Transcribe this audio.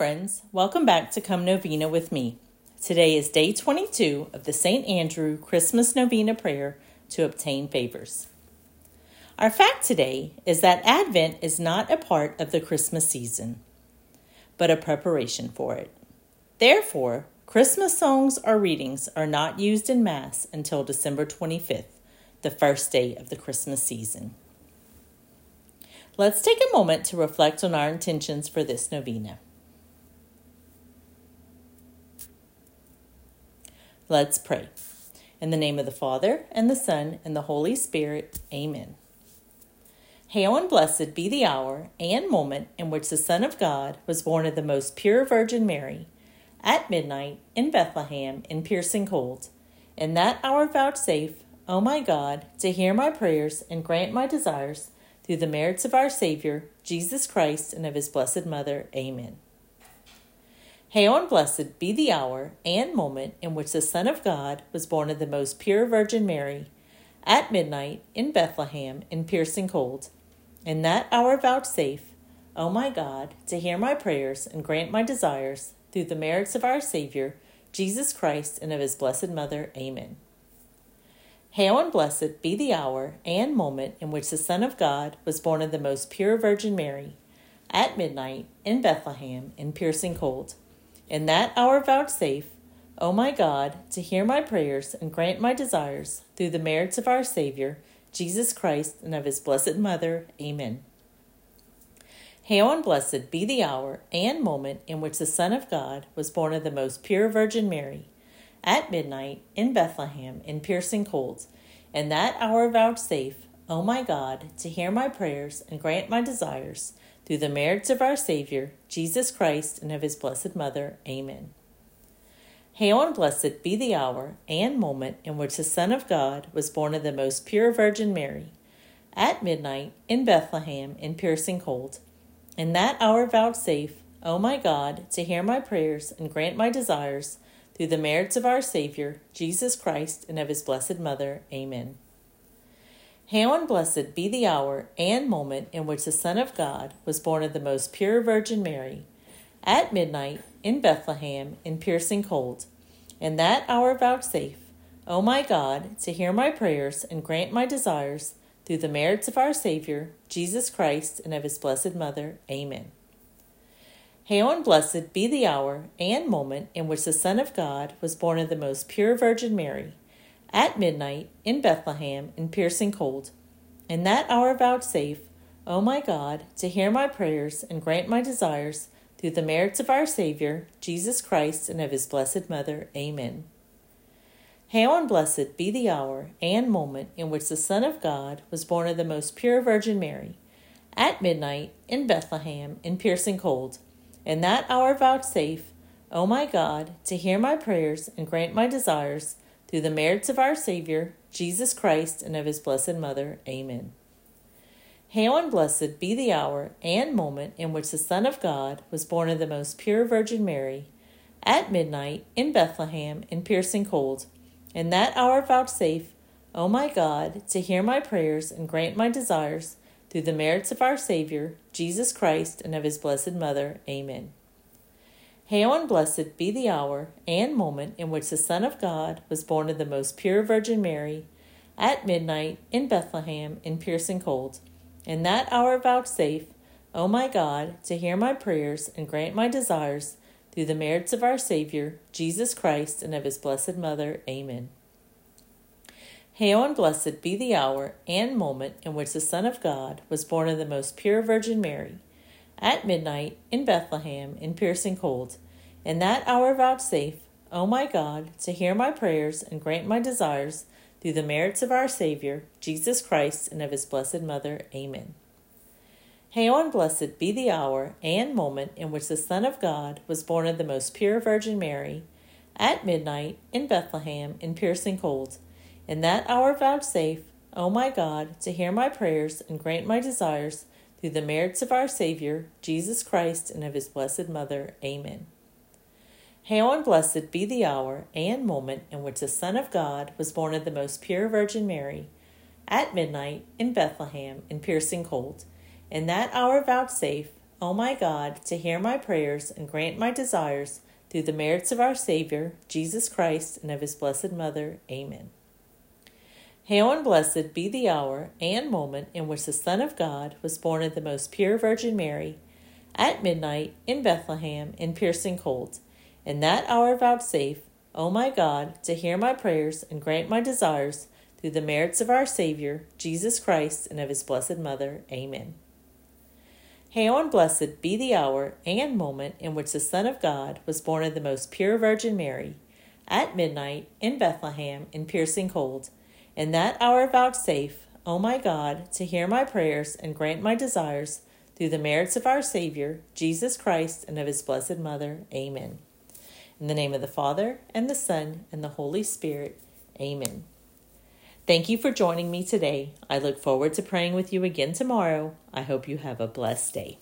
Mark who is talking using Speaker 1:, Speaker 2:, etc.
Speaker 1: friends, welcome back to Come Novena with me. Today is day 22 of the St. Andrew Christmas Novena prayer to obtain favors. Our fact today is that Advent is not a part of the Christmas season, but a preparation for it. Therefore, Christmas songs or readings are not used in Mass until December 25th, the first day of the Christmas season. Let's take a moment to reflect on our intentions for this novena. Let's pray. In the name of the Father, and the Son, and the Holy Spirit, Amen. Hail and blessed be the hour and moment in which the Son of God was born of the most pure Virgin Mary, at midnight in Bethlehem in piercing cold. In that hour vouchsafe, O my God, to hear my prayers and grant my desires through the merits of our Savior, Jesus Christ, and of his blessed Mother. Amen. Hail and blessed be the hour and moment in which the Son of God was born of the most pure Virgin Mary, at midnight in Bethlehem in piercing cold. In that hour vouchsafe, O my God, to hear my prayers and grant my desires through the merits of our Savior, Jesus Christ, and of his blessed Mother. Amen. Hail and blessed be the hour and moment in which the Son of God was born of the most pure Virgin Mary, at midnight in Bethlehem in piercing cold. In that hour vouchsafe, O my God, to hear my prayers and grant my desires through the merits of our Savior, Jesus Christ, and of his blessed Mother. Amen. Hail and blessed be the hour and moment in which the Son of God was born of the most pure Virgin Mary at midnight in Bethlehem in piercing cold, and that hour vouchsafe, O my God, to hear my prayers and grant my desires, through the merits of our Savior, Jesus Christ, and of his blessed Mother. Amen. Hail and blessed be the hour and moment in which the Son of God was born of the most pure Virgin Mary, at midnight in Bethlehem in piercing cold. In that hour vouchsafe, O my God, to hear my prayers and grant my desires, through the merits of our Savior, Jesus Christ, and of his blessed Mother. Amen. Hail and blessed be the hour and moment in which the Son of God was born of the most pure Virgin Mary, at midnight in Bethlehem in piercing cold. In that hour vouchsafe, O my God, to hear my prayers and grant my desires through the merits of our Savior, Jesus Christ, and of his blessed Mother. Amen. Hail and blessed be the hour and moment in which the Son of God was born of the most pure Virgin Mary, at midnight in Bethlehem in piercing cold. In that hour vouchsafe, O my God, to hear my prayers and grant my desires through the merits of our Savior, Jesus Christ, and of his blessed Mother. Amen. Hail and blessed be the hour and moment in which the Son of God was born of the most pure Virgin Mary, at midnight in Bethlehem in piercing cold. In that hour vouchsafe, O my God, to hear my prayers and grant my desires through the merits of our Savior, Jesus Christ, and of his blessed Mother. Amen. Hail and blessed be the hour and moment in which the Son of God was born of the most pure Virgin Mary, at midnight in Bethlehem in piercing cold. In that hour vouchsafe, O my God, to hear my prayers and grant my desires through the merits of our Savior, Jesus Christ, and of his blessed Mother. Amen. Hail and blessed be the hour and moment in which the Son of God was born of the most pure Virgin Mary, at midnight in Bethlehem in piercing cold. In that hour vouchsafe, O my God, to hear my prayers and grant my desires through the merits of our Savior, Jesus Christ, and of his blessed Mother. Amen. Hail and blessed be the hour and moment in which the Son of God was born of the most pure Virgin Mary, at midnight in Bethlehem in piercing cold. In that hour vouchsafe, O my God, to hear my prayers and grant my desires through the merits of our Savior, Jesus Christ, and of his blessed Mother. Amen. Hail and blessed be the hour and moment in which the Son of God was born of the most pure Virgin Mary, at midnight in Bethlehem in piercing cold. In that hour vouchsafe, O my God, to hear my prayers and grant my desires through the merits of our Savior, Jesus Christ, and of his blessed Mother. Amen. Hail and blessed be the hour and moment in which the Son of God was born of the most pure Virgin Mary, at midnight in Bethlehem in piercing cold. In that hour vouchsafe, O my God, to hear my prayers and grant my desires through the merits of our Savior, Jesus Christ, and of his blessed Mother. Amen. Hail and blessed be the hour and moment in which the Son of God was born of the most pure Virgin Mary, at midnight in Bethlehem in piercing cold. In that hour vouchsafe, O my God, to hear my prayers and grant my desires through the merits of our Savior, Jesus Christ, and of his blessed Mother. Amen. Hail and blessed be the hour and moment in which the Son of God was born of the most pure Virgin Mary, at midnight in Bethlehem in piercing cold. In that hour vouchsafe, O my God, to hear my prayers and grant my desires through the merits of our Savior, Jesus Christ, and of his blessed Mother. Amen. In the name of the Father, and the Son, and the Holy Spirit. Amen. Thank you for joining me today. I look forward to praying with you again tomorrow. I hope you have a blessed day.